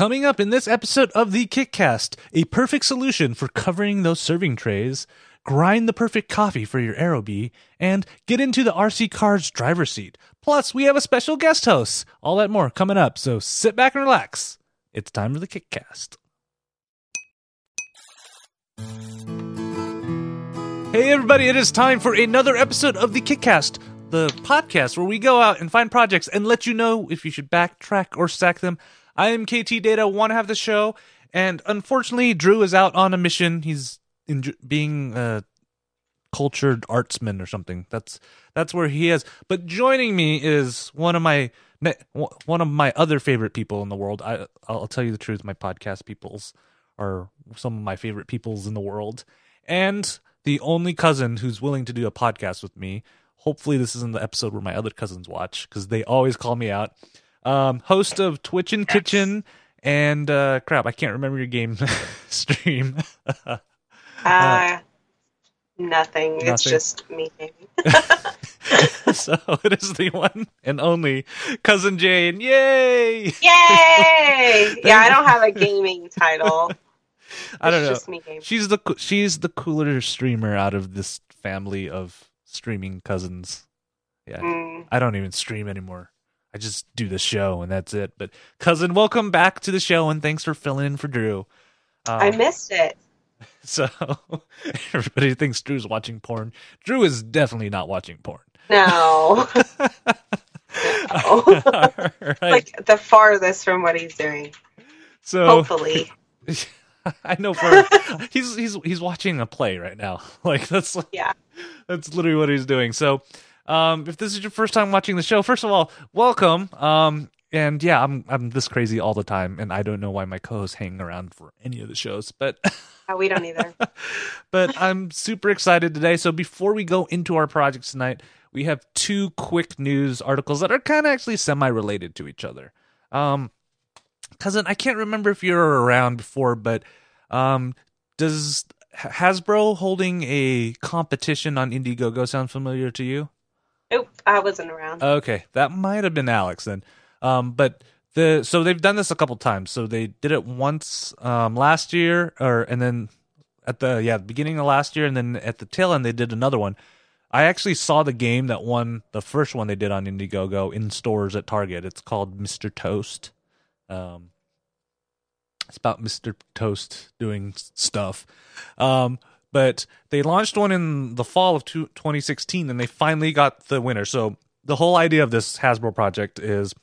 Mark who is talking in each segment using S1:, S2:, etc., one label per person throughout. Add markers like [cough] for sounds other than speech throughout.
S1: Coming up in this episode of the Kickcast, a perfect solution for covering those serving trays, grind the perfect coffee for your Aerobie, and get into the RC car's driver's seat. Plus, we have a special guest host. All that more coming up, so sit back and relax. It's time for the Kickcast. Hey everybody, it is time for another episode of the Kickcast, the podcast where we go out and find projects and let you know if you should backtrack or stack them. I am KT Data, one half the show, and unfortunately, Drew is out on a mission. He's in, being a cultured artsman or something. That's that's where he is. But joining me is one of my one of my other favorite people in the world. I I'll tell you the truth, my podcast peoples are some of my favorite peoples in the world, and the only cousin who's willing to do a podcast with me. Hopefully, this isn't the episode where my other cousins watch because they always call me out. Um, host of Twitch and Kitchen and uh, crap, I can't remember your game [laughs] stream.
S2: uh, uh, nothing. nothing. It's just me [laughs] [laughs]
S1: so it is the one and only cousin Jane. Yay!
S2: Yay! yeah, I don't have a gaming title.
S1: I don't know. She's the she's the cooler streamer out of this family of streaming cousins. Yeah, mm. I don't even stream anymore. I just do the show and that's it. But cousin, welcome back to the show and thanks for filling in for Drew.
S2: Um, I missed it. [laughs]
S1: So [laughs] everybody thinks Drew's watching porn. Drew is definitely not watching porn.
S2: No. [laughs] no. right. Like the farthest from what he's doing. So hopefully.
S1: I know for he's he's he's watching a play right now. Like that's
S2: yeah,
S1: that's literally what he's doing. So, um, if this is your first time watching the show, first of all, welcome. Um, and yeah, I'm I'm this crazy all the time, and I don't know why my co-hosts hang around for any of the shows, but [laughs]
S2: oh, we don't either.
S1: but I'm super excited today. So before we go into our projects tonight, we have two quick news articles that are kind of actually semi-related to each other. Um, cousin, I can't remember if you were around before, but um, does Hasbro holding a competition on Indiegogo sound familiar to you?
S2: Nope, I wasn't around.
S1: Okay, that might have been Alex then. Um, but the so they've done this a couple times. So they did it once um, last year, or and then at the yeah beginning of last year, and then at the tail end they did another one. I actually saw the game that won the first one they did on Indiegogo in stores at Target. It's called Mr. Toast. Um, it's about Mr. Toast doing stuff. Um, but they launched one in the fall of 2016 and they finally got the winner. So the whole idea of this Hasbro project is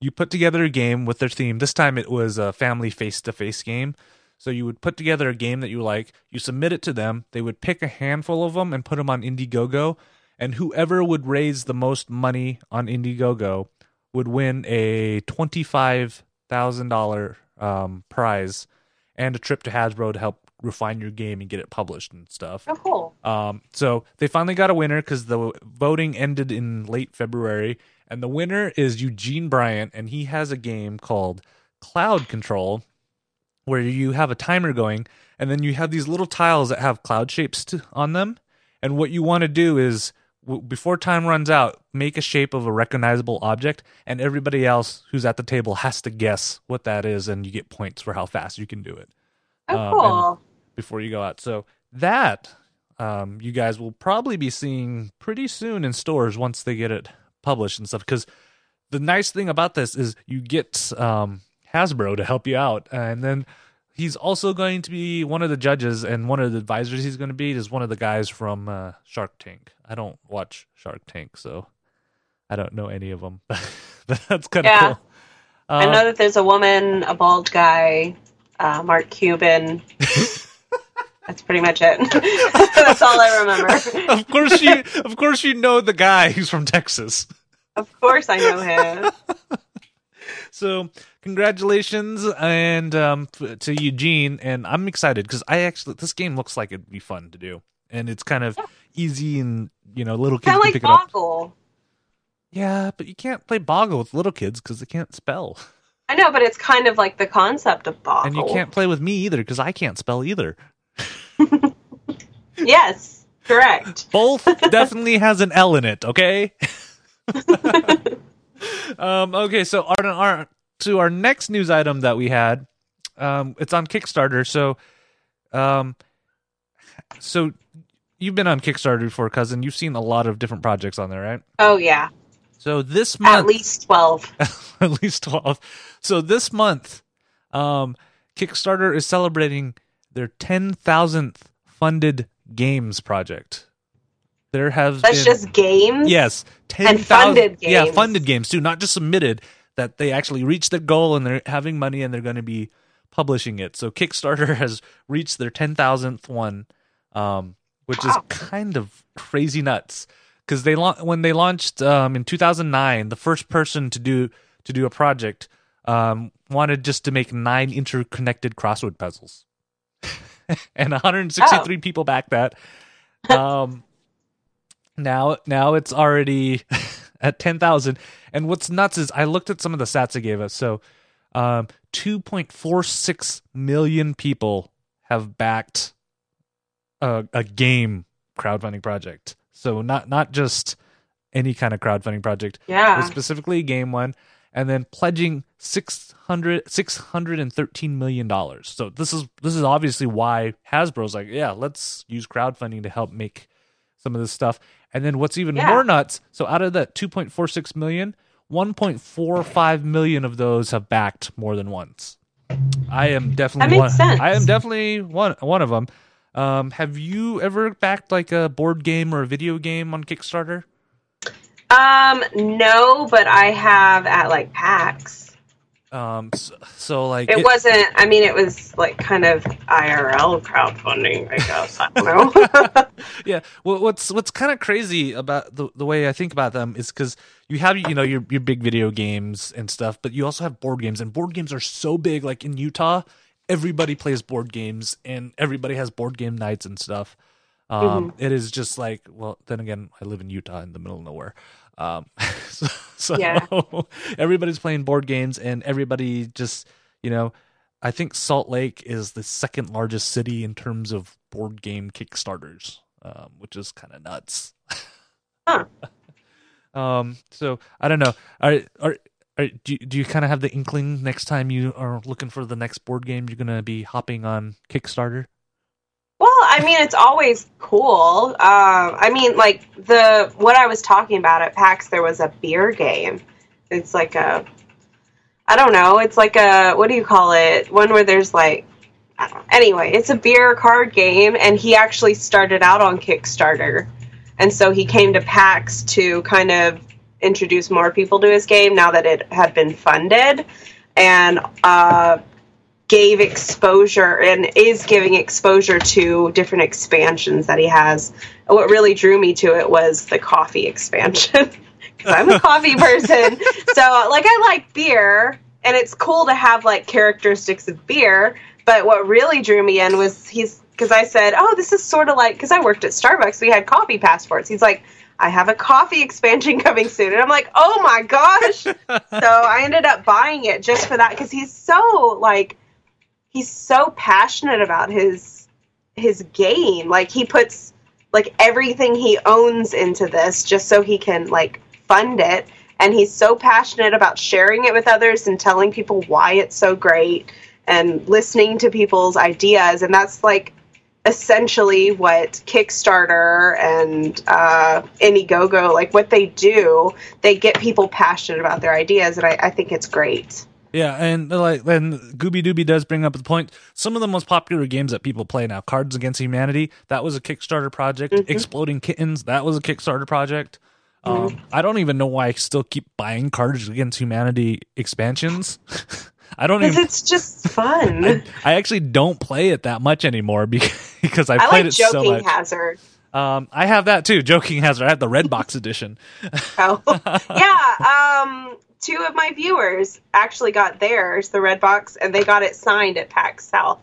S1: you put together a game with their theme. This time it was a family face to face game. So you would put together a game that you like, you submit it to them, they would pick a handful of them and put them on Indiegogo, and whoever would raise the most money on Indiegogo would win a $25,000 um, prize and a trip to Hasbro to help refine your game and get it published and stuff.
S2: Oh, cool.
S1: Um, so they finally got a winner because the voting ended in late February, and the winner is Eugene Bryant, and he has a game called Cloud Control, where you have a timer going, and then you have these little tiles that have cloud shapes to, on them, and what you want to do is before time runs out, make a shape of a recognizable object, and everybody else who's at the table has to guess what that is, and you get points for how fast you can do it.
S2: Oh, um, cool.
S1: Before you go out, so that um, you guys will probably be seeing pretty soon in stores once they get it published and stuff. Because the nice thing about this is you get um, Hasbro to help you out, and then he's also going to be one of the judges and one of the advisors he's going to be is one of the guys from uh, Shark Tank. I don't watch Shark Tank, so I don't know any of them. [laughs] but that's kind of yeah. cool.
S2: Uh, I know that there's a woman, a bald guy, uh, Mark Cuban. [laughs] That's pretty much it. [laughs] That's all I remember. [laughs]
S1: of course you, of course you know the guy who's from Texas.
S2: Of course I know him. [laughs]
S1: so congratulations and um, to Eugene, and I'm excited because I actually this game looks like it'd be fun to do, and it's kind of easy and you know little kids
S2: kind
S1: can
S2: like
S1: pick
S2: Boggle.
S1: it up. Yeah, but you can't play Boggle with little kids because they can't spell.
S2: I know, but it's kind of like the concept of Boggle.
S1: And you can't play with me either because I can't spell either. [laughs]
S2: yes, correct.
S1: Both definitely has an L in it. Okay. [laughs] um, okay, so our, our to our next news item that we had. Um, it's on Kickstarter. So, um, so you've been on Kickstarter before, cousin. You've seen a lot of different projects on there, right?
S2: Oh yeah,
S1: So this month,
S2: at least twelve. [laughs]
S1: at least 12. So this month, um, Kickstarter is celebrating their 10,000th funded games project. There have
S2: That's
S1: been,
S2: just games.
S1: yes, 10,000
S2: And funded games.
S1: Yeah, funded games too, not just submitted that they actually reached their goal and they're having money and they're going to be publishing it. So Kickstarter [laughs] has reached their 10,000th one um, which is kind of crazy nuts because they la- when they launched um, in 2009 the first person to do to do a project um, wanted just to make nine interconnected crossword puzzles [laughs] and 163 people backed that. Um, now now it's already [laughs] at 10,000 and what's nuts is I looked at some of the stats they gave us. So um, 2.46 million people have backed a, a game crowdfunding project. So not not just any kind of crowdfunding project,
S2: Yeah.
S1: specifically a game one, and then pledging 600 613 million dollars. So this is this is obviously why Hasbro's like, yeah, let's use crowdfunding to help make some of this stuff. And then what's even
S2: Yeah.
S1: more nuts, so out of that 2.46 million, 1.45 million of those have backed more than once. I am definitely one.
S2: sense.
S1: I am definitely one one of them. Um, have you ever backed like a board game or a video game on Kickstarter?
S2: Um, no, but I have at like PAX.
S1: Um, so, so like
S2: It
S1: it-
S2: wasn't. I mean, it was like kind of IRL crowdfunding. I guess I don't know. [laughs]
S1: yeah. Well, what's what's kind of crazy about the the way I think about them is because you have you know your your big video games and stuff, but you also have board games, and board games are so big. Like in Utah, everybody plays board games, and everybody has board game nights and stuff. Um, it is just like well, then again, I live in Utah in the middle of nowhere. Um, [laughs] so, so
S2: Yeah. [laughs]
S1: everybody's playing board games, and everybody just you know. I think Salt Lake is the second largest city in terms of board game Kickstarters, um, which is kind of nuts.
S2: Huh. [laughs]
S1: um, so I don't know. Are are, are do you, do you kind of have the inkling next time you are looking for the next board game you're gonna be hopping on Kickstarter?
S2: Well, I mean, it's always cool. Um, I mean, like the what I was talking about at PAX, there was a beer game. It's like a, I don't know. It's like a what do you call it? One where there's like. Anyway, it's a beer card game, and he actually started out on Kickstarter, and so he came to PAX to kind of introduce more people to his game now that it had been funded, and uh, gave exposure and is giving exposure to different expansions that he has. What really drew me to it was the coffee expansion [laughs] because I'm a coffee person. So, like, I like beer, and it's cool to have like characteristics of beer. But what really drew me in was he's because I said, "Oh, this is sort of like," because I worked at Starbucks, we had coffee passports. He's like. I have a coffee expansion [laughs] coming soon. And I'm like, oh my gosh. [laughs] so I ended up buying it just for that because he's so like he's so passionate about his his game. Like he puts like everything he owns into this just so he can like fund it. And he's so passionate about sharing it with others and telling people why it's so great and listening to people's ideas. And that's like essentially what Kickstarter and uh, Indiegogo, like what they do, they get people passionate about their ideas. And I, I think it's great.
S1: Yeah, and like then Gooby Dooby does bring up the point. Some of the most popular games that people play now, Cards Against Humanity, that was a Kickstarter project. Exploding Kittens, that was a Kickstarter project. Um, I don't even know why I still keep buying Cards Against Humanity expansions. [laughs] I don't even.
S2: it's just fun. [laughs]
S1: I actually don't play it that much anymore because, [laughs] because I
S2: I
S1: played
S2: like
S1: it so
S2: Joking
S1: much.
S2: Hazard.
S1: um, I have that too. Joking Hazard. I have the red box edition.
S2: Oh, yeah. Um, two of my viewers actually got theirs, the red box, and they got it signed at PAX South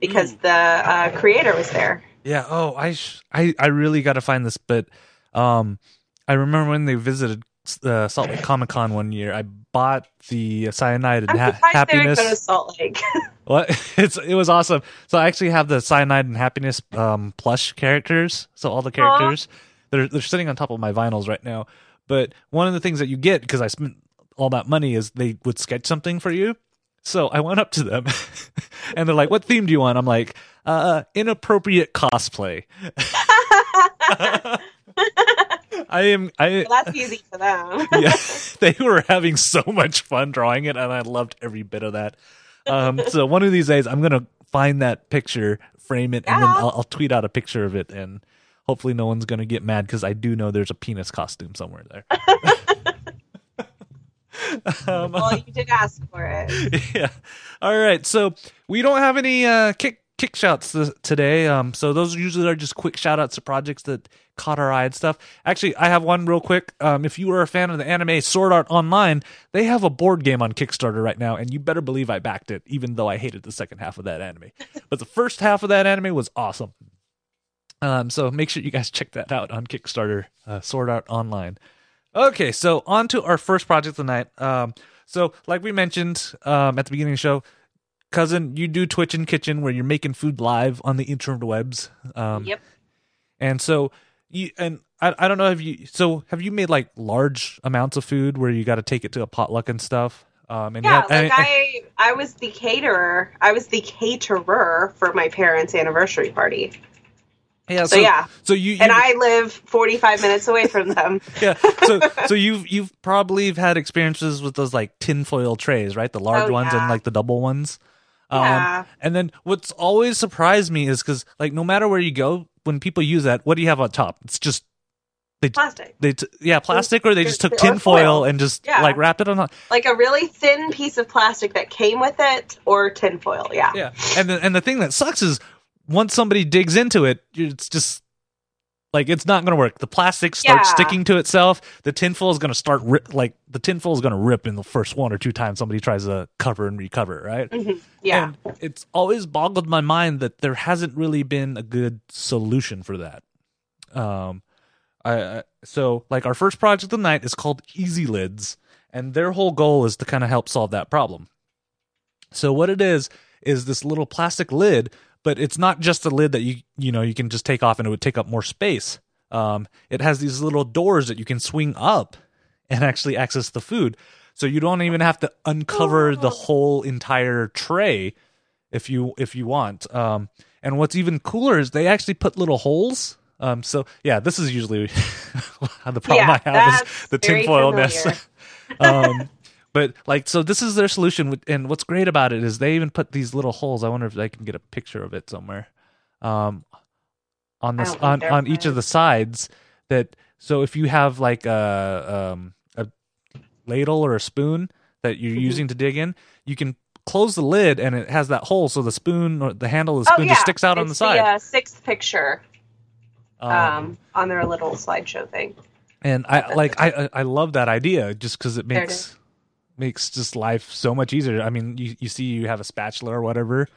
S2: because the uh, creator was there.
S1: Yeah. Oh, I sh- I I really got to find this, but um, I remember when they visited uh, Salt Lake Comic Con one year. I bought the Cyanide and
S2: I'm
S1: ha- Happiness.
S2: go to Salt Lake. [laughs]
S1: What? [laughs] It's it was awesome. So I actually have the Cyanide and Happiness um, plush characters. So all the characters they're they're sitting on top of my vinyls right now. But one of the things that you get because I spent all that money is they would sketch something for you. So I went up to them [laughs] and they're like, "What theme do you want?" I'm like, "Uh, inappropriate cosplay." [laughs] I am. I.
S2: Well, that's easy for them. [laughs]
S1: yeah, they were having so much fun drawing it, and I loved every bit of that. Um, so one of these days, I'm gonna find that picture, frame it, and then I'll, I'll tweet out a picture of it, and hopefully, no one's gonna get mad because I do know there's a penis costume somewhere there. Um,
S2: well, you did ask for it. [laughs]
S1: yeah. All right. So we don't have any uh, kick kick shouts th- today. Um, so those usually are just quick shout outs to projects that caught our eye and stuff. Actually, I have one real quick. Um, if you were a fan of the anime Sword Art Online, they have a board game on Kickstarter right now, and you better believe I backed it, even though I hated the second half of that anime. [laughs] but the first half of that anime was awesome. Um, so make sure you guys check that out on Kickstarter, uh, Sword Art Online. Okay, so on to our first project tonight. Um, so like we mentioned um, at the beginning of the show, cousin, you do Twitch and Kitchen where you're making food live on the interwebs. Um,
S2: Yep.
S1: And so you and I, I don't know if you so have you made like large amounts of food where you got to take it to a potluck and stuff. Um, and
S2: Yeah,
S1: had-
S2: like
S1: and-
S2: I, I was the caterer. I was the caterer for my parents' anniversary party,
S1: yeah,
S2: so, yeah.
S1: So you, you
S2: And I live 45 minutes away from them. [laughs]
S1: yeah. So so [laughs] you've you've probably had experiences with those like tinfoil trays, right? The large
S2: Oh,
S1: ones and like the double ones. Um,
S2: Yeah.
S1: And then what's always surprised me is because like no matter where you go, when people use that, what do you have on top? It's just they
S2: Plastic,
S1: they t- yeah plastic or they just took tinfoil
S2: foil.
S1: and just
S2: Yeah.
S1: like wrapped it on.
S2: like a really thin piece of plastic that came with it, or tinfoil. Yeah.
S1: Yeah. And the, and the thing that sucks is once somebody digs into it, it's just like it's not going to work. The plastic starts
S2: Yeah.
S1: sticking to itself. The tinfoil is going to start rip, like the tinfoil is going to rip in the first one or two times somebody tries to cover and recover, right?
S2: Mhm. Yeah.
S1: And it's always boggled my mind that there hasn't really been a good solution for that. Um, I, I so like our first project of the night is called Easy Lids, and their whole goal is to kind of help solve that problem. So what it is is this little plastic lid, but it's not just a lid that you you know you can just take off and it would take up more space. Um, it has these little doors that you can swing up and actually access the food. So you don't even have to uncover the whole entire tray if you if you want. Um, and what's even cooler is they actually put little holes. Um, so yeah, this is usually [laughs] the problem
S2: Yeah,
S1: I have is the tinfoil mess. [laughs] um, but like, so this is their solution. And what's great about it is they even put these little holes. I wonder if I can get a picture of it somewhere. Um, on this on on each of the sides that so if you have like a um a ladle or a spoon that you're
S2: Mhm.
S1: using to dig in, you can close the lid and it has that hole so the spoon or the handle of the
S2: Oh
S1: spoon
S2: yeah.
S1: just sticks out on the
S2: It's
S1: side.
S2: uh, sixth picture
S1: Um,
S2: um, on their little slideshow thing.
S1: and I like I I love that idea just because it makes makes just life so much easier. I mean, you you see you have a spatula or whatever.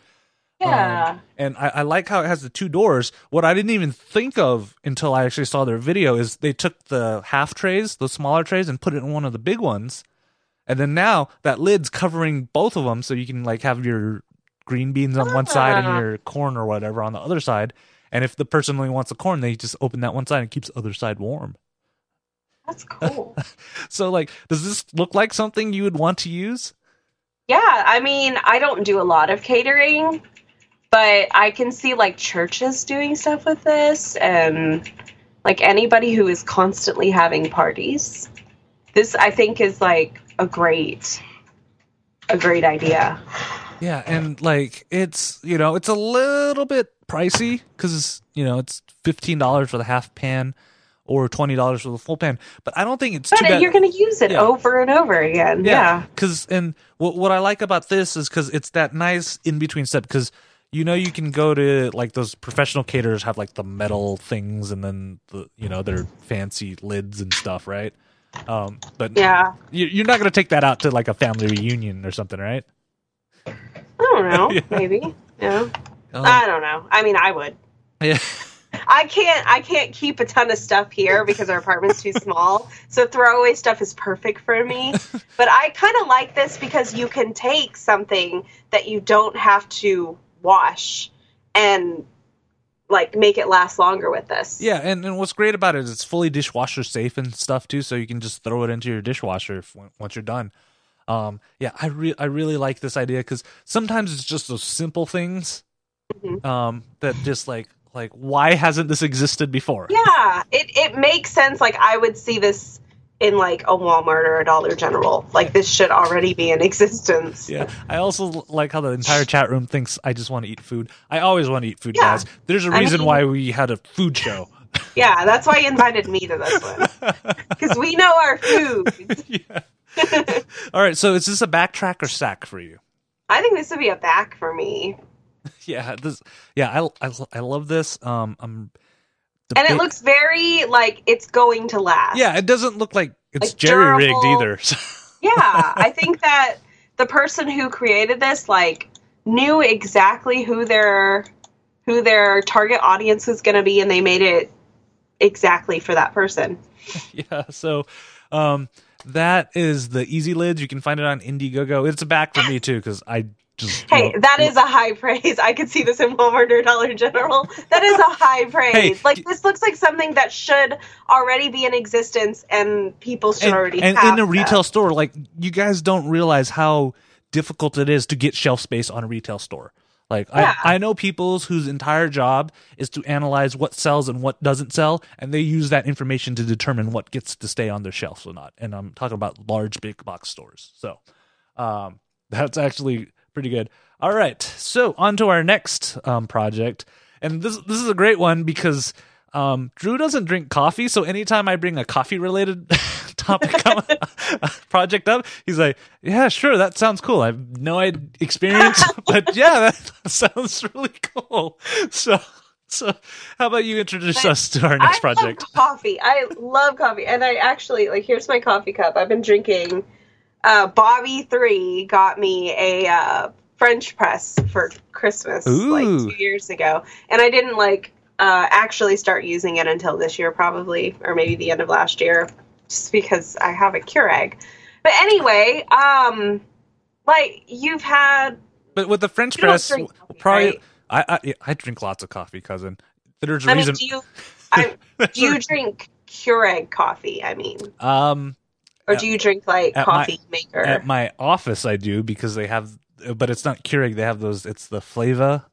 S2: Yeah.
S1: Um, and I, I like how it has the two doors. What I didn't even think of until I actually saw their video is they took the half trays, the smaller trays, and put it in one of the big ones. And then now that lid's covering both of them, so you can like have your green beans on one side and
S2: Ah.
S1: your corn or whatever on the other side. And if the person only wants the corn, they just open that one side and keeps the other side warm.
S2: That's cool. [laughs]
S1: So like, does this look like something you would want to use?
S2: yeah, I mean, I don't do a lot of catering, but I can see like churches doing stuff with this and like anybody who is constantly having parties. This I think is like a great a great idea.
S1: Yeah, and like it's you know it's a little bit pricey because you know it's fifteen dollars for the half pan or twenty dollars for the full pan. But I don't think it's
S2: But
S1: too bad.
S2: you're going to use it
S1: Yeah.
S2: over and over again. Yeah.
S1: because and what what I like about this is because it's that nice in between step because you know you can go to like those professional caterers have like the metal things and then the you know their fancy lids and stuff, right? Um, but
S2: Yeah.
S1: you, you're not gonna take that out to like a family reunion or something, right?
S2: I don't know. [laughs]
S1: Yeah.
S2: Maybe. Yeah.
S1: Um,
S2: I don't know. I mean, I would. [laughs]
S1: yeah.
S2: I can't. I can't keep a ton of stuff here because our apartment's too small. [laughs] So throwaway stuff is perfect for me. But I kind of like this because you can take something that you don't have to wash and like make it last longer with this.
S1: Yeah, and, and what's great about it is it's fully dishwasher safe and stuff too, so you can just throw it into your dishwasher if, once you're done. Um, yeah, I re- I really like this idea because sometimes it's just those simple things
S2: Mhm.
S1: um, that just like like why hasn't this existed before?
S2: Yeah, it it makes sense. Like I would see this in like a Walmart or a Dollar General. Like this should already be in [laughs] existence.
S1: Yeah, I also like how the entire chat room thinks I just want to eat food. I always want to eat food,
S2: Yeah.
S1: guys. There's a reason
S2: mean-
S1: why we had a food show. [laughs]
S2: Yeah, that's why you invited me to this one [laughs] because we know our food.
S1: yeah. All right, so is this a backtrack or sack for you?
S2: I think this would be a back for me, [laughs]
S1: Yeah, this. Yeah, I I, I love this. Um, I'm.
S2: and it looks very like it's going to last.
S1: Yeah, it doesn't look like it's
S2: Like
S1: jerry rigged either. [laughs]
S2: yeah. I think that the person who created this like knew exactly who their who their target audience was going to be, and they made it exactly for that person. [laughs]
S1: yeah, so um, that is the easy lids. You can find it on Indiegogo. It's a back for me too because I just
S2: Hey, that is a high [laughs] praise. I could see this in Walmart or Dollar General. That is a [laughs] high praise.
S1: Hey,
S2: like this looks like something that should already be in existence and people should
S1: and,
S2: already
S1: and in a
S2: that.
S1: retail store. Like you guys don't realize how difficult it is to get shelf space on a retail store. Like
S2: Yeah.
S1: I, I know people whose entire job is to analyze what sells and what doesn't sell, and they use that information to determine what gets to stay on their shelves or not. And I'm talking about large big box stores. So um, that's actually pretty good. All right, so on to our next um, project, and this this is a great one because um, Drew doesn't drink coffee, so anytime I bring a coffee related [laughs] topic up, [laughs] [laughs] project up, he's like, "Yeah, sure, that sounds cool. I have no experience, but yeah, that sounds really cool." So. So, how about you introduce us to our next
S2: I
S1: project?
S2: love coffee. I love coffee, and I actually like. Here's my coffee cup. I've been drinking. Uh, Bobby Three got me a uh, French press for Christmas like two years ago, and I didn't like uh, actually start using it until this year, probably, or maybe the end of last year, just because I have a Keurig. But anyway, um, like you've had
S1: But with the French press,
S2: coffee,
S1: probably
S2: right?
S1: I, I I drink lots of coffee, cousin. There's a
S2: I mean,
S1: reason.
S2: do you I, [laughs] do you drink Keurig coffee? I mean,
S1: um,
S2: or
S1: At-
S2: do you drink like
S1: at my-
S2: coffee maker?
S1: at my office, I do because they have, but it's not Keurig. They have those. It's the Flavia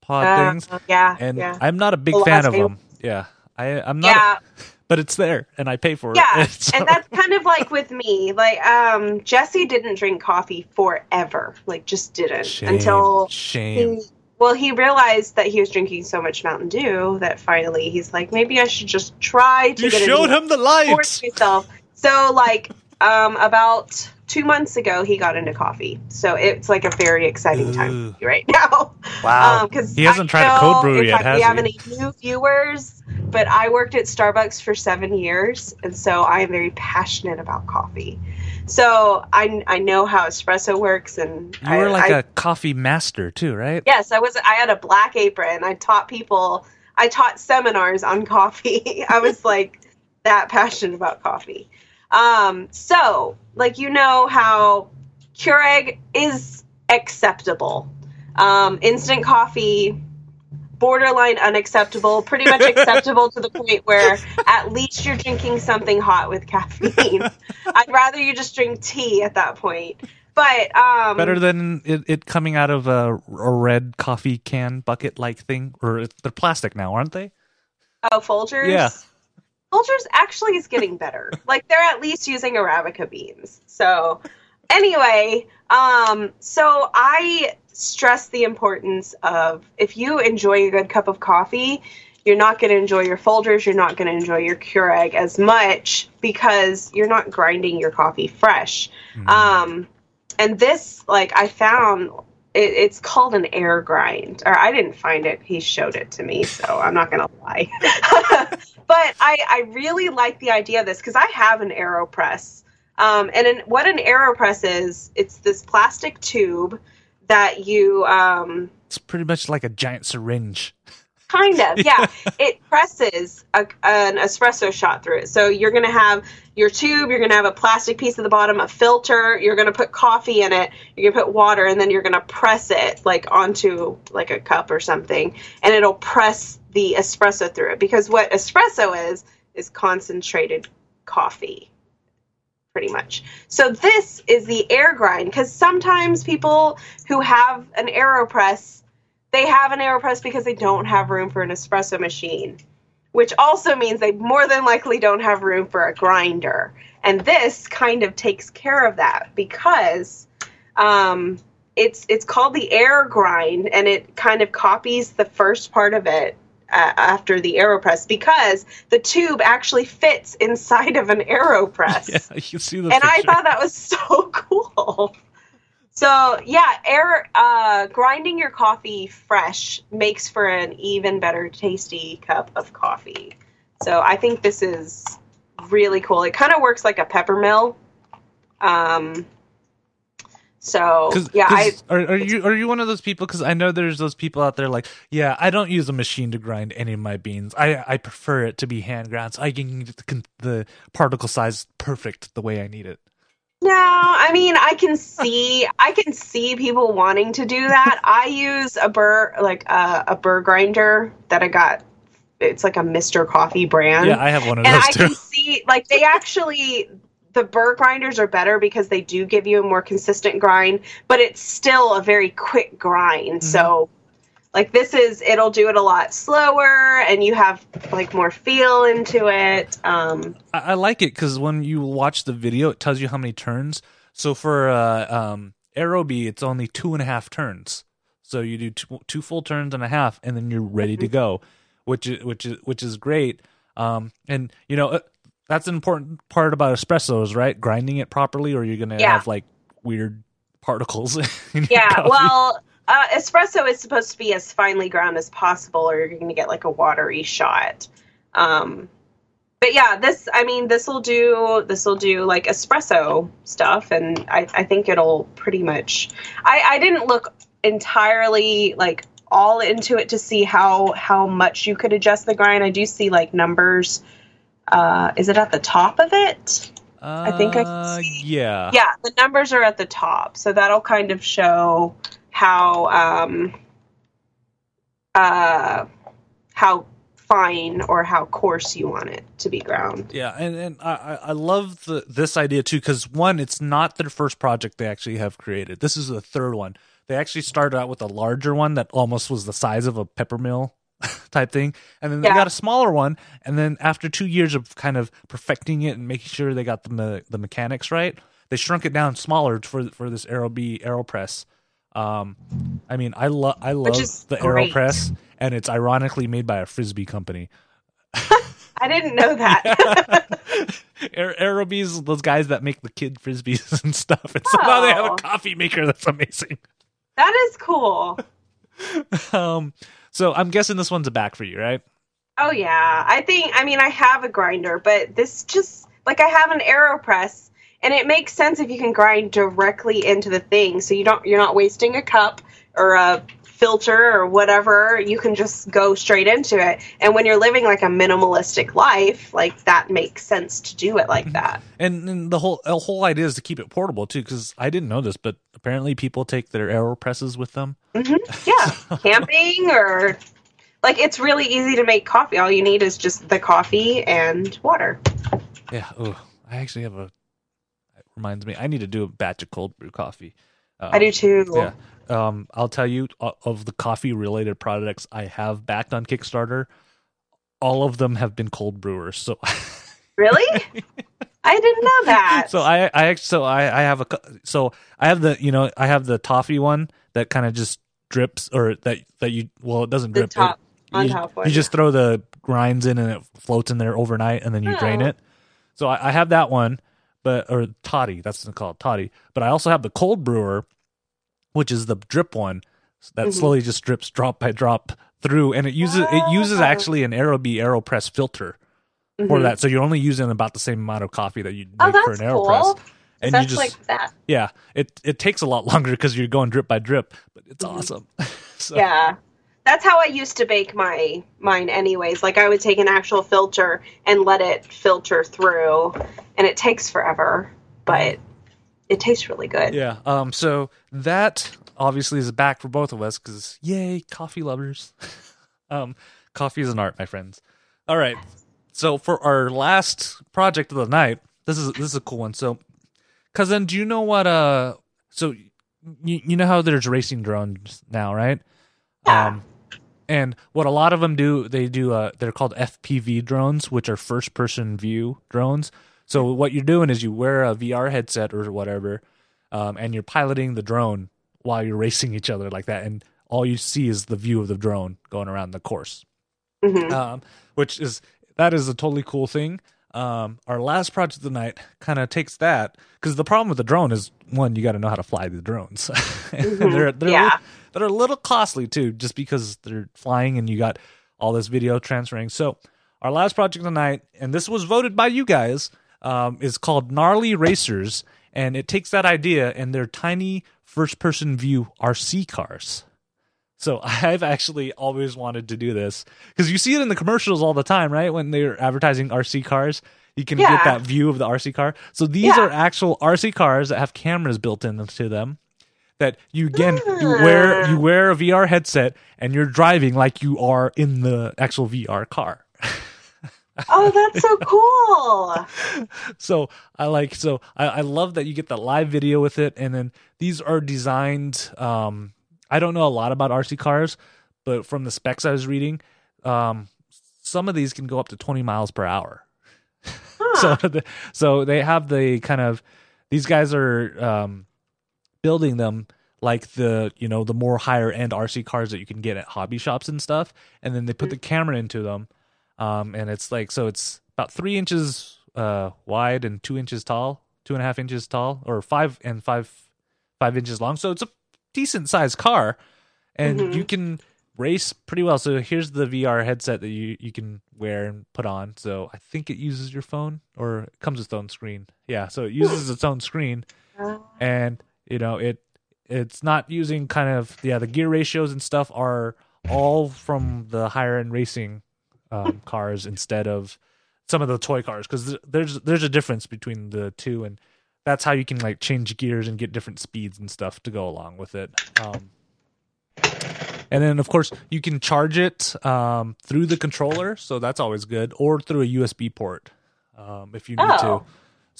S1: pod
S2: Uh,
S1: things,
S2: yeah,
S1: and
S2: yeah,
S1: I'm not a big
S2: The
S1: fan of them. Yeah, I I'm not.
S2: yeah, [laughs]
S1: but it's there, and I pay for it.
S2: yeah. [laughs]
S1: So-
S2: and that's kind of like with me. Like, um, Jesse didn't drink coffee forever. Like, just didn't
S1: shame,
S2: until
S1: shame.
S2: he. Well, he realized that he was drinking so much Mountain Dew that finally he's like, maybe I should just try to
S1: You showed him the
S2: force
S1: light.
S2: myself. So, like, um, about two months ago, he got into coffee. So it's like a very exciting time
S1: Ooh.
S2: for me right [laughs] now.
S1: Wow,
S2: because
S1: he hasn't tried a cold brew yet,
S2: if
S1: has
S2: we have any new viewers, but I worked at Starbucks for seven years, and so I am very passionate about coffee. So I I know how espresso works, and
S1: You were
S2: I,
S1: like
S2: I-
S1: a coffee master too, right?
S2: yes, I was. I had a black apron. I taught people. I taught seminars on coffee. [laughs] I was like that passionate about coffee. Um, so like you know how Keurig is acceptable. Um, instant coffee, borderline unacceptable, pretty much [laughs] acceptable to the point where at least you're drinking something hot with caffeine. [laughs] I'd rather you just drink tea at that point. But um,
S1: Better than it, it coming out of a, a red coffee can bucket like thing, or they're plastic now, aren't they?
S2: Oh, Folgers?
S1: Yeah.
S2: Folgers actually is getting better. [laughs] like they're at least using Arabica beans. So anyway, um, so I stress the importance of if you enjoy a good cup of coffee, you're not going to enjoy your Folgers, you're not going to enjoy your Keurig as much because you're not grinding your coffee fresh.
S1: Mhm.
S2: Um, and this, like, I found it, it's called an air grind, or I didn't find it. He showed it to me, so I'm not gonna lie. [laughs] but I, I really like the idea of this because I have an Aeropress. Um, and in, what an Aeropress is, it's this plastic tube that you um,
S1: It's pretty much like a giant syringe. [laughs]
S2: Kind of, yeah. [laughs] it presses a, an espresso shot through it. So you're going to have your tube, you're going to have a plastic piece at the bottom, a filter, you're going to put coffee in it, you're going to put water, and then you're going to press it like onto like a cup or something, and it'll press the espresso through it because what espresso is is concentrated coffee pretty much. So this is the air grind because sometimes people who have an AeroPress, they have an AeroPress because they don't have room for an espresso machine, which also means they more than likely don't have room for a grinder. And this kind of takes care of that because um, it's it's called the air grind and it kind of copies the first part of it uh, after the aeropress because the tube actually fits inside of an aeropress. [laughs]
S1: Yeah, you see the
S2: and i thought that was so [laughs] cool so yeah air uh, grinding your coffee fresh makes for an even better tasty cup of coffee so i think this is really cool it kind of works like a pepper mill um so
S1: Cause,
S2: yeah
S1: 'cause
S2: i
S1: are, are you are you one of those people? Because I know there's those people out there like, yeah, I don't use a machine to grind any of my beans. I I prefer it to be hand ground, so I can get the, the particle size perfect the way I need it.
S2: No, I mean I can see I can see people wanting to do that. [laughs] I use a burr like a, a burr grinder that I got. It's like a Mister Coffee brand.
S1: Yeah, I have one of
S2: and
S1: those
S2: I
S1: too.
S2: can see like they actually the burr grinders are better because they do give you a more consistent grind, but it's still a very quick grind.
S1: Mm-hmm.
S2: So like this is it'll do it a lot slower and you have like more feel into it. Um
S1: I, I like it because when you watch the video, it tells you how many turns. So for uh, um, Aerobie, it's only two and a half turns. So you do two, two full turns and a half, and then you're ready to go, which is which is which is great. Um, and you know uh, that's an important part about espressos, right? Grinding it properly, or you're gonna
S2: Yeah.
S1: have like weird particles. [laughs] in
S2: Yeah,
S1: coffee.
S2: well, uh, espresso is supposed to be as finely ground as possible, or you're going to get like a watery shot. Um, but yeah, this I mean, this will do this will do like espresso stuff, and I, I think it'll pretty much. I, I didn't look entirely like all into it to see how how much you could adjust the grind. I do see like numbers. Uh, is it at the top of it? I think I can
S1: Uh,
S2: see-
S1: yeah.
S2: yeah the numbers are at the top so that'll kind of show how um uh how fine or how coarse you want it to be ground
S1: Yeah, and, and I, I love the this idea too because one, it's not their first project they actually have created. This is the third one. They actually started out with a larger one that almost was the size of a pepper mill [laughs] type thing, and then they
S2: Yeah.
S1: got a smaller one. And then after two years of kind of perfecting it and making sure they got the me- the mechanics right, they shrunk it down smaller for for this Aerobie Aeropress. Um, I mean, I love I love the
S2: great.
S1: Aeropress, and it's ironically made by a frisbee company. [laughs]
S2: i didn't know that [laughs]
S1: Aer- Aerobies, those guys that make the kid frisbees [laughs] and stuff, and somehow they have
S2: Oh.
S1: a coffee maker that's amazing.
S2: that is cool
S1: Um, so I'm guessing this one's a back for you, right?
S2: oh yeah i think i mean i have a grinder but this just like i have an aeropress and it makes sense if you can grind directly into the thing. So you don't you're not wasting a cup or a filter or whatever. You can just go straight into it. And when you're living like a minimalistic life like that makes sense to do it like mm-hmm. that.
S1: And, and the whole the whole idea is to keep it portable too, because I didn't know this, but apparently people take their Aeropresses with them. Mm-hmm.
S2: yeah. [laughs] Camping or like it's really easy to make coffee. All you need is just the coffee and water.
S1: Yeah. Oh, I actually have a. Reminds me, I need to do a batch of cold brew coffee. Uh,
S2: i do too
S1: Yeah. Um, I'll tell you of the coffee related products I have backed on Kickstarter, all of them have been cold brewers. So [laughs]
S2: really i didn't know that
S1: so I I so I I have a so I have the you know I have the toffee one that kind of just drips or that that you well it doesn't
S2: the
S1: drip.
S2: top
S1: It-
S2: on
S1: you,
S2: top one
S1: you just throw the grinds in and it floats in there overnight and then you drain
S2: Oh.
S1: it. So I, I have that one, but or toddy that's what it's called toddy. But I also have the cold brewer, which is the drip one that
S2: Mhm.
S1: slowly just drips drop by drop through, and it uses it uses
S2: Oh.
S1: actually an Aerobie Aeropress filter for
S2: Mhm.
S1: that. So you're only using about the same amount of coffee that you
S2: oh
S1: make for an Aeropress.
S2: cool
S1: And
S2: that's
S1: you just
S2: like that
S1: yeah, it it takes a lot [laughs] longer because you're going drip by drip, but it's
S2: Mhm.
S1: awesome. [laughs] so,
S2: Yeah. That's how I used to bake my mine anyways. Like I would take an actual filter and let it filter through and it takes forever, but it tastes really good.
S1: yeah. Um. So that obviously is a back for both of us because yay, coffee lovers. [laughs] um. Coffee is an art, my friends. All right. So for our last project of the night, this is this is a cool one. So, cousin, do you know what? Uh, so you you know how there's racing drones now, right?
S2: Yeah.
S1: Um, and what a lot of them do, they do. Uh, they're called FPV drones, which are first person view drones. So what you're doing is you wear a VR headset or whatever, um, and you're piloting the drone while you're [laughs] racing each other like that, and all you see is the view of the drone going around the course
S2: hmm
S1: um, which is that is a totally cool thing. Um, our last project of the night kind of takes that because the problem with the drone is one, you got to know how to fly the drones. [laughs] and they're they're
S2: Yeah.
S1: They're a little costly too, just because they're flying and you got all this video transferring. So our last project tonight, and this was voted by you guys, um, is called Gnarly Racers, and it takes that idea and they're tiny first-person view RC cars. So [laughs] I've actually always wanted to do this because you see it in the commercials all the time, right? When they're advertising RC cars, you can get that view of the RC car. So these
S2: Yeah.
S1: are actual RC cars that have cameras built into them. That you again you
S2: Ah.
S1: wear you wear a VR headset and you're driving like you are in the actual VR car.
S2: Oh, that's so cool. [laughs]
S1: so I like so I, I love that you get the live video with it, and then these are designed. Um, I don't know a lot about RC cars, but from the specs I was reading, um, some of these can go up to 20 miles per hour. [laughs]
S2: Huh.
S1: So [laughs] the, so they have the kind of these guys are um, building them like the you know the more higher end RC cars that you can get at hobby shops and stuff, and then they put the camera into them, um, and it's like so it's about three inches uh, wide and two inches tall, two and a half inches tall, or five and five five inches long. So it's a decent sized car, and
S2: Mhm.
S1: you can race pretty well. So here's the VR headset that you you can wear and put on. So I think it uses your phone or it comes with its own screen. Yeah, so it [laughs] uses its own screen and you know it it's not using kind of yeah the gear ratios and stuff are all from the higher end racing um, cars instead of some of the toy cars because there's there's a difference between the two and that's how you can like change gears and get different speeds and stuff to go along with it um, and then of course you can charge it um, through the controller so that's always good or through a usb port um, if you need to
S2: Oh.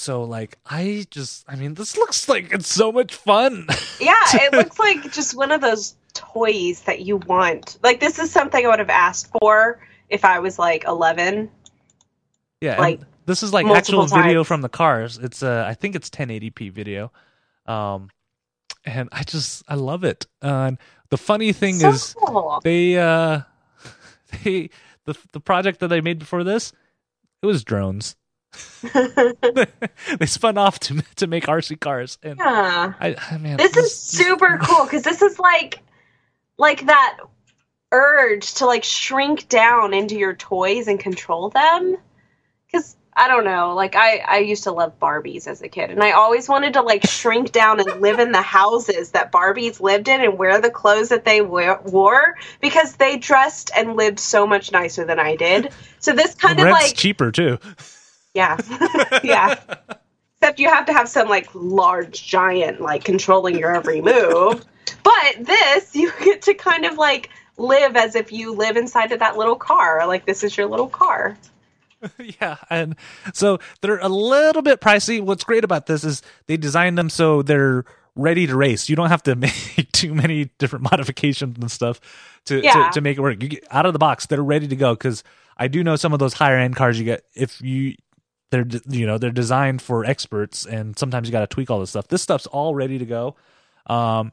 S1: So like I just I mean this looks like it's so much fun. [laughs]
S2: Yeah, it looks like just one of those toys that you want. Like this is something I would have asked for if I was like 11.
S1: yeah,
S2: Like,
S1: this is like actual
S2: multiple
S1: video from the cars. It's uh I think it's 1080p video. Um and I just I love it. Uh, and the funny thing
S2: So
S1: is
S2: cool.
S1: they uh [laughs] they the the project that they made before this it was drones. [laughs] they spun off to to make RC cars and
S2: yeah.
S1: I, I mean
S2: This is super [laughs] cool because this is like like that urge to like shrink down into your toys and control them. Because I don't know, like I I used to love Barbies as a kid, and I always wanted to like shrink down and live in the houses that Barbies lived in and wear the clothes that they wear, wore because they dressed and lived so much nicer than I did. So this kind of like
S1: cheaper too.
S2: Yeah, [laughs] yeah. [laughs] Except you have to have some like large giant like controlling your every move. But this, you [laughs] get to kind of like live as if you live inside of that little car. Like this is your little car.
S1: yeah, and so they're a little bit pricey. What's great about this is they designed them so they're ready to race. You don't have to make too many different modifications and stuff to
S2: Yeah.
S1: to, to make it work. You get out of the box, they're ready to go. Because I do know some of those higher end cars you get if you they're you know they're designed for experts, and sometimes you got to tweak all this stuff. This stuff's all ready to go. Um,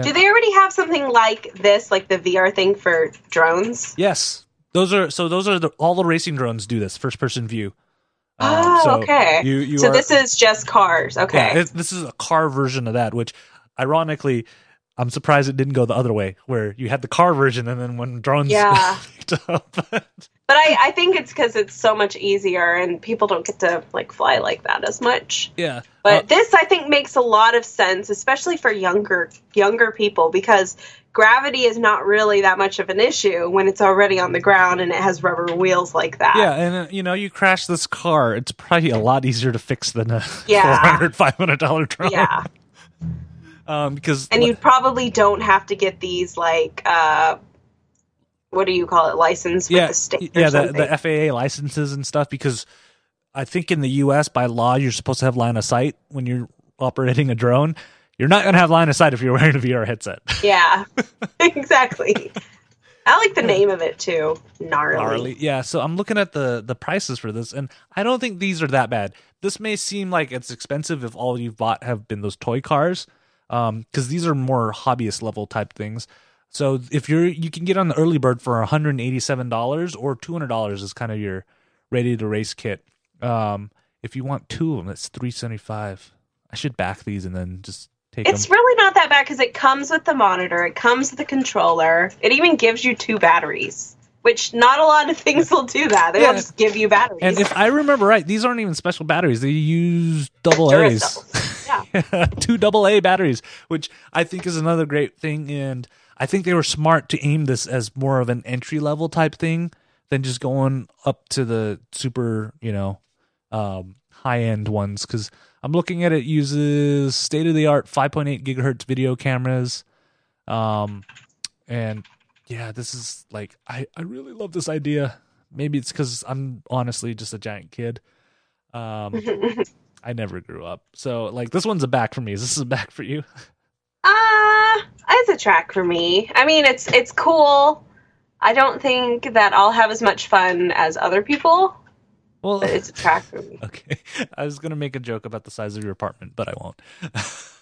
S2: Do they already have something like this, like the VR thing for drones?
S1: yes, those are so those are the all the racing drones do this first person view. Um,
S2: Oh,
S1: so
S2: okay.
S1: You you
S2: so
S1: are,
S2: this is just cars. Okay.
S1: Yeah, this is a car version of that, which ironically, I'm surprised it didn't go the other way, where you had the car version and then when drones [laughs]
S2: Yeah.
S1: picked up. [laughs]
S2: but I, I think it's because it's so much easier and people don't get to like fly like that as much.
S1: yeah.
S2: But
S1: Uh,
S2: this I think makes a lot of sense, especially for younger younger people, because gravity is not really that much of an issue when it's already on the ground and it has rubber wheels like that.
S1: yeah, and uh, you know, you crash this car, it's probably a lot easier to fix than a [laughs]
S2: Yeah.
S1: $400, $500 drone.
S2: Yeah. [laughs]
S1: Um, because
S2: And you probably don't have to get these like uh what do you call it? License with
S1: yeah,
S2: the state
S1: yeah, the, the FAA licenses and stuff because I think in the U.S. by law you're supposed to have line of sight when you're operating a drone. You're not going to have line of sight if you're wearing a VR headset.
S2: yeah, [laughs] exactly. I like the name of it too. Gnarly.
S1: Gnarly. Yeah, so I'm looking at the the prices for this, and I don't think these are that bad. This may seem like it's expensive if all you've bought have been those toy cars, um, because these are more hobbyist level type things. So if you're you can get on the early bird for 187 dollars or 200 dollars is kind of your ready to race kit. Um, if you want two of them, it's 375. I should back these and then just take
S2: It's
S1: them.
S2: really not that bad because it comes with the monitor, it comes with the controller, it even gives you two batteries, which not a lot of things will do that. They'll
S1: Yeah.
S2: just give you batteries.
S1: And if I remember right, these aren't even special batteries. They use double A's.
S2: Yeah. [laughs]
S1: two double A batteries, which I think is another great thing. And I think they were smart to aim this as more of an entry level type thing than just going up to the super, you know, um, high end ones. Because I'm looking at it uses state of the art 5.8 gigahertz video cameras, um, and yeah, this is like I I really love this idea. Maybe it's because I'm honestly just a giant kid. Um, [laughs] I never grew up. So like this one's a back for me. This is this a back for you? [laughs]
S2: Uh, it's a track for me. I mean, it's it's cool. I don't think that I'll have as much fun as other people,
S1: Well,
S2: but it's a track for me. [laughs]
S1: okay. I was gonna make a joke about the size of your apartment, but I won't. [laughs]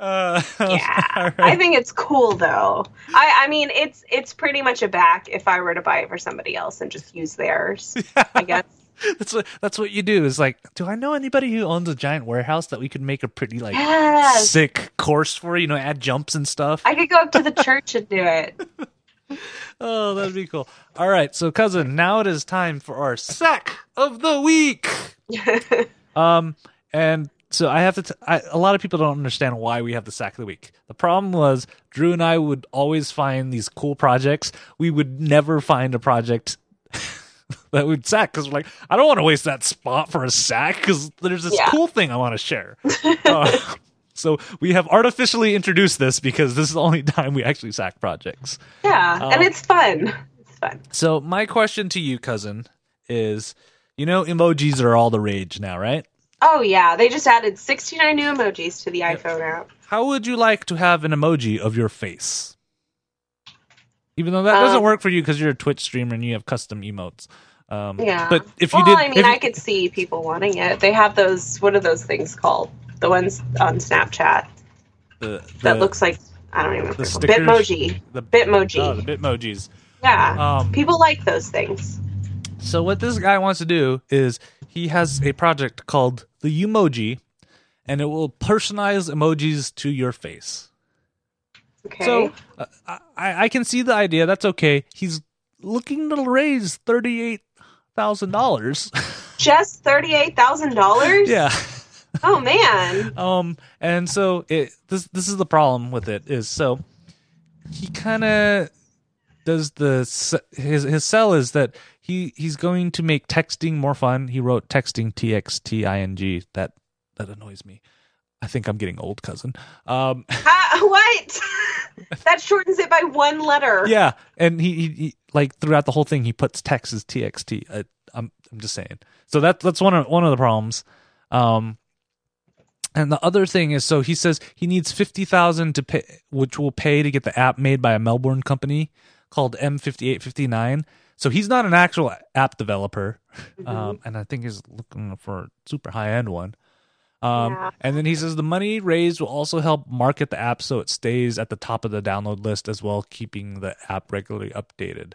S1: uh, [laughs]
S2: Yeah,
S1: all
S2: I think it's cool though. I I mean, it's it's pretty much a back if I were to buy it for somebody else and just use theirs. I guess. [laughs]
S1: that's what that's what you do. Is like, do I know anybody who owns a giant warehouse that we could make a pretty like
S2: Yes.
S1: sick course for? You know, add jumps and stuff.
S2: I could go up to the church and do it. [laughs]
S1: Oh, that'd be cool. All right, so cousin, now it is time for our sack of the week. [laughs] Um, and so I have to. T- I, a lot of people don't understand why we have the sack of the week. The problem was Drew and I would always find these cool projects. We would never find a project [laughs] that would sack because we're like, I don't want to waste that spot for a sack because there's this
S2: Yeah.
S1: cool thing I want to share. Uh, [laughs] so we have artificially introduced this because this is the only [laughs] time we actually sack projects.
S2: yeah, and
S1: Um,
S2: it's fun. It's fun.
S1: So my question to you, cousin, is you know emojis are all the rage now, right?
S2: Oh yeah, they just added 69 new emojis to the iPhone app.
S1: How would you like to have an emoji of your face? Even though that doesn't
S2: Um,
S1: work for you because you're a Twitch streamer and you have custom emotes. Um,
S2: Yeah.
S1: But if
S2: well,
S1: you did,
S2: I mean, I could see people wanting it. They have those. What are those things called? The ones on Snapchat
S1: the,
S2: that looks like I don't even know.
S1: the
S2: they're. Bitmoji.
S1: the
S2: Bitmoji.
S1: Oh, the Bitmojis.
S2: Yeah.
S1: Um,
S2: people like those things.
S1: So what this guy wants to do is he has a project called the Umoji, and it will personalize emojis to your face.
S2: Okay.
S1: So uh, I, I can see the idea. That's okay. He's looking to raise thirty eight thousand dollars. [laughs]
S2: just thirty-eight thousand dollars.
S1: yeah.
S2: Oh man. [laughs]
S1: Um. And so it this this is the problem with it is so he kind of does the s- his his sell is that he he's going to make texting more fun. He wrote texting T X T I N G. That that annoys me. I think I'm getting old, cousin. Um. [laughs]
S2: Ah, what? that shortens it by one letter.
S1: yeah and he, he, he like throughout the whole thing he puts text as txt I, i'm i'm just saying so that that's one of one of the problems um and the other thing is so he says he needs 50,000 to pay which will pay to get the app made by a Melbourne company called M5859 so he's not an actual app developer um and I think he's looking for a super high end one um,
S2: Yeah.
S1: And then he says the money raised will also help market the app so it stays at the top of the download list as well, keeping the app regularly updated.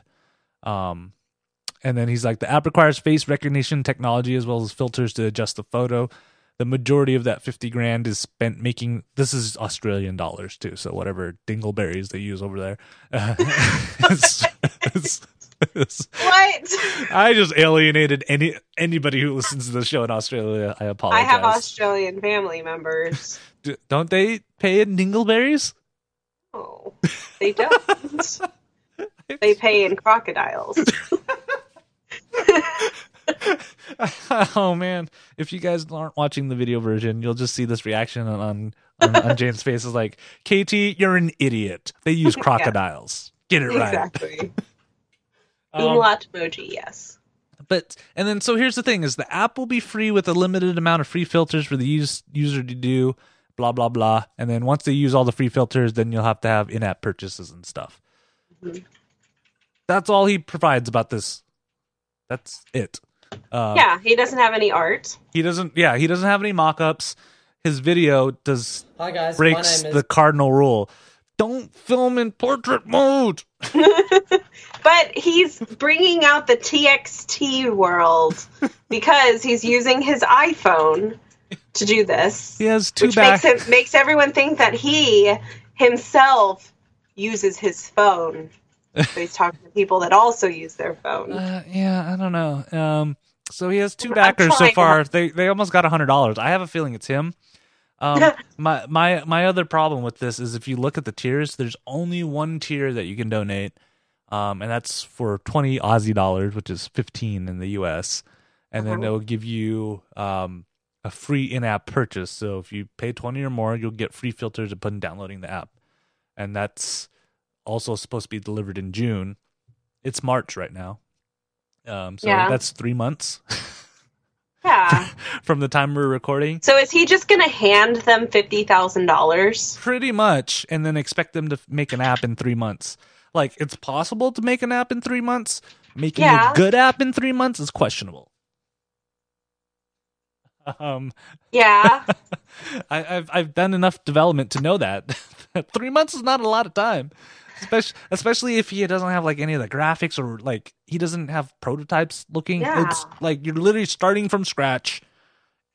S1: Um, and then he's like, the app requires face recognition technology as well as filters to adjust the photo. The majority of that 50 grand is spent making this is Australian dollars too. So whatever dingleberries they use over there. Uh, [laughs] it's- it's- it's-
S2: What? [laughs]
S1: I just alienated any anybody who listens to the show in Australia. I apologize.
S2: I have Australian family members. [laughs]
S1: D- don't they pay in dingleberries?
S2: Oh, they don't. [laughs] they pay in crocodiles.
S1: oh man! If you guys aren't watching the video version, you'll just see this reaction on, on on, Jane's face is like, KT, you're an idiot. They use
S2: Yeah.
S1: crocodiles. Get it right.
S2: Exactly.
S1: Um,
S2: Umlaut emoji, yes.
S1: but and then so here's the thing: is the app will be free with a limited amount of free filters for the use, user to do blah blah blah. And then once they use all the free filters, then you'll have to have in-app purchases and stuff.
S2: Mhm.
S1: That's all he provides about this. That's it. Uh,
S2: yeah, he doesn't have any art.
S1: He doesn't. Yeah, he doesn't have any mock-ups. His video does
S3: Hi guys,
S1: breaks
S3: my name
S1: the cardinal rule. Don't film in portrait mode. [laughs]
S2: But he's bringing out the TXT world because he's using his iPhone to do this.
S1: He has two
S2: which
S1: back.
S2: makes makes everyone think that he himself uses his phone. So [laughs] he's talking to people that also use their phone.
S1: Uh, yeah, I don't know. Um, so he has two backers so far. They they almost got a hundred dollars. I have a feeling it's him. Um, [laughs] my my my other problem with this is if you look at the tiers, there's only one tier that you can donate, um, and that's for twenty Aussie dollars, which is fifteen in the U.S. And then
S2: Uh-huh.
S1: they'll give you um, a free in-app purchase. So if you pay twenty or more, you'll get free filters upon downloading the app, and that's also supposed to be delivered in June. It's March right now. Um, so
S2: Yeah.
S1: that's three months [laughs]
S2: Yeah. [laughs]
S1: from the time we're recording.
S2: So is he just going to hand them fifty thousand dollars?
S1: Pretty much, and then expect them to make an app in three months. Like, it's possible to make an app in three months. Making
S2: Yeah.
S1: a good app in three months is questionable. Um,
S2: Yeah. [laughs]
S1: I, I've I've done enough development to know that [laughs] three months is not a lot of time, especially especially if he doesn't have like any of the graphics or like he doesn't have prototypes looking.
S2: Yeah.
S1: It's like you're literally starting from scratch,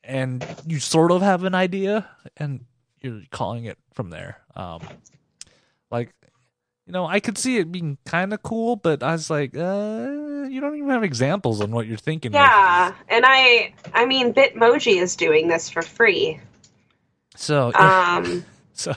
S1: and you sort of have an idea, and you're calling it from there. Um, like you know, I could see it being kind of cool, but I was like, uh, you don't even have examples on what you're thinking.
S2: yeah. And I I mean Bitmoji is doing this for free.
S1: So [laughs]
S2: Um
S1: so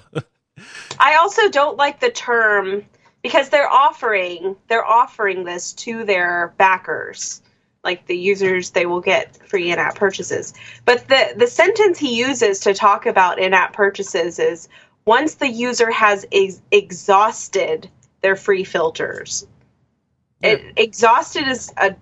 S2: I also don't like the term because they're offering they're offering this to their backers. Like the users they will get free in-app purchases. But the the sentence he uses to talk about in-app purchases is once the user has ex- exhausted their free filters. It, exhausted is a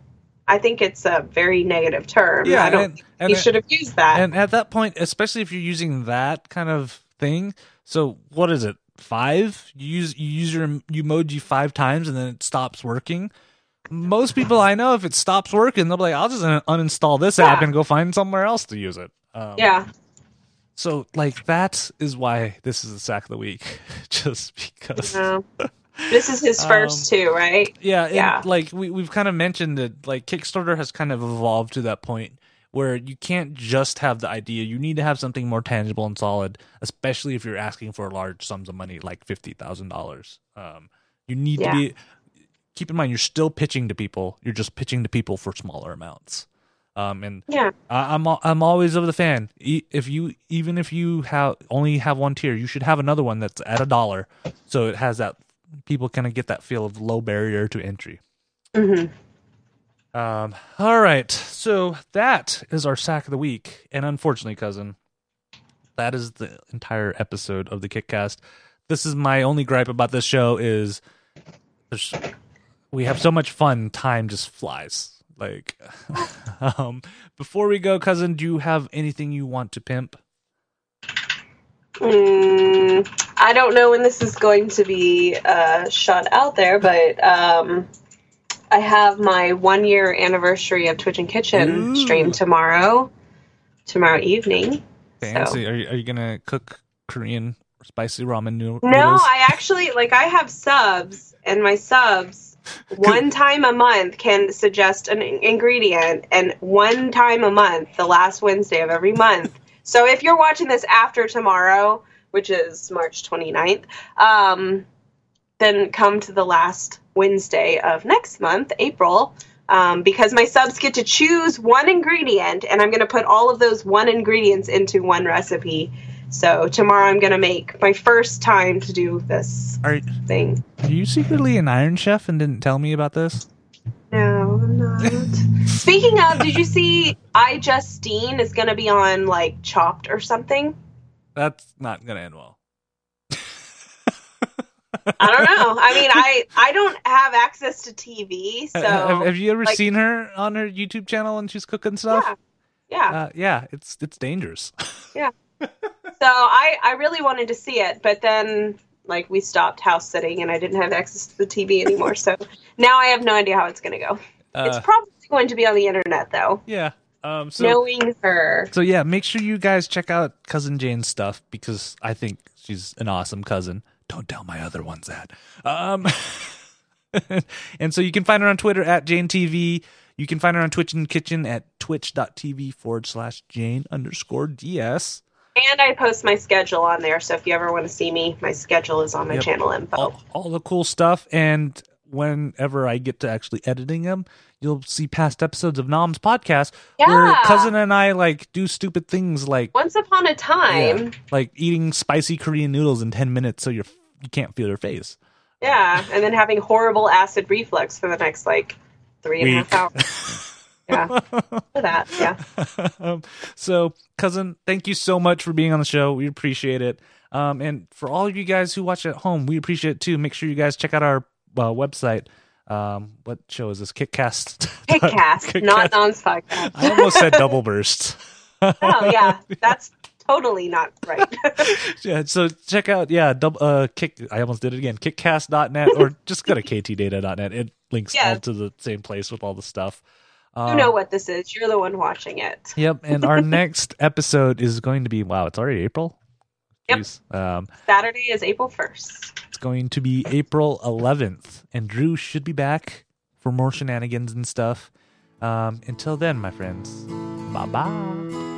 S2: I think it's a very negative term.
S1: Yeah,
S2: I don't
S1: and-
S2: he should have used that.
S1: and at that point, especially if you're using that kind of thing, so what is it? Five? You use you use your emoji five times and then it stops working. Most people I know, if it stops working, they'll be like, "I'll just un- uninstall this app and go find somewhere else to use it." Um,
S2: yeah.
S1: So, like, that is why this is the sack of the week, [laughs] just because.
S2: No. This is his first
S1: Um,
S2: too, right?
S1: Yeah,
S2: Yeah.
S1: like we we've kind of mentioned that like Kickstarter has kind of evolved to that point where you can't just have the idea. You need to have something more tangible and solid, especially if you're asking for large sums of money like fifty thousand dollars. Um, you need
S2: Yeah.
S1: to be. Keep in mind, you're still pitching to people. You're just pitching to people for smaller amounts. Um, and
S2: Yeah.
S1: I, I'm I'm always of the fan. E- If you even if you have only have one tier, you should have another one that's at a dollar, so it has that people kind of get that feel of low barrier to entry.
S2: hmm
S1: Um, all right, so that is our sack of the week, and unfortunately, cousin, that is the entire episode of the Kickcast. This is my only gripe about this show is there's we have so much fun, time just flies. Like, [laughs] um, before we go, cousin, do you have anything you want to pimp?
S2: Mm, I don't know when this is going to be uh, shot out there, but um, I have my one year anniversary of Twitch and Kitchen
S1: Ooh.
S2: stream tomorrow, tomorrow evening.
S1: Fancy?
S2: So-
S1: Are you, are you gonna cook Korean spicy ramen noodles?
S2: No, I actually like I have subs, and my subs [laughs] one time a month can suggest an ingredient, and one time a month, the last Wednesday of every month. So if you're watching this after tomorrow, which is March 29th, um, then come to the last Wednesday of next month, April. Um, because my subs get to choose one ingredient, and I'm going to put all of those one ingredients into one recipe. So tomorrow I'm going to make my first time to do this
S1: Are,
S2: thing.
S1: are you secretly an Iron Chef and didn't tell me about this?
S2: No, I'm not. Speaking of, did you see iJustine is going to be on like Chopped or something?
S1: That's not gonna end well. [laughs]
S2: I don't know. I mean, I [laughs] I don't have access to TV, so
S1: have, have you ever
S2: like-
S1: seen her on her YouTube channel and she's cooking stuff?
S2: yeah, yeah.
S1: Uh, yeah, it's it's dangerous. Yeah. [laughs]
S2: So I I really wanted to see it, but then like we stopped house sitting, and I didn't have access to the TV anymore. So [laughs] now I have no idea how it's going to go. it's
S1: Uh,
S2: probably going to be on the internet, though.
S1: yeah. Um. So
S2: Knowing her,
S1: so yeah, make sure you guys check out cousin Jane's stuff because I think she's an awesome cousin. Don't tell my other ones that. Um. [laughs] and so you can find her on Twitter at Jane TV. You can find her on Twitch and Kitchen at twitch.tv forward slash Jane underscore DS.
S2: and I post my schedule on there. So if you ever want to see me, my schedule is on my
S1: Yep.
S2: channel info.
S1: all, all the cool stuff. And whenever I get to actually editing them, you'll see past episodes of Nom's podcast where cousin and I like do stupid things like
S2: Once upon a time,
S1: yeah, like eating spicy Korean noodles in ten minutes so you're you can't feel your face.
S2: yeah. and then having horrible acid reflux for the next like three and a half hours. [laughs] Yeah, for that. Yeah.
S1: um, so, cousin, thank you so much for being on the show. We appreciate it. Um, and for all of you guys who watch at home, we appreciate it too. Make sure you guys check out our uh, website. Um, what show is this? Kickcast. [laughs]
S2: Kickcast, not podcast.
S1: I almost said double burst. [laughs]
S2: Oh yeah, that's totally not right. [laughs]
S1: yeah, so check out yeah, double uh kick I almost did it again. Kickcast.net or just go to ktdata.net. It links
S2: Yeah.
S1: all to the same place with all the stuff.
S2: you
S1: Um,
S2: know what this is. You're the one watching it.
S1: Yep, and our next episode is going to be wow, it's already April.
S2: Yep.
S1: Um
S2: Saturday is April first.
S1: it's going to be April 11th and Drew should be back for more shenanigans and stuff. Um until then, my friends. Bye-bye.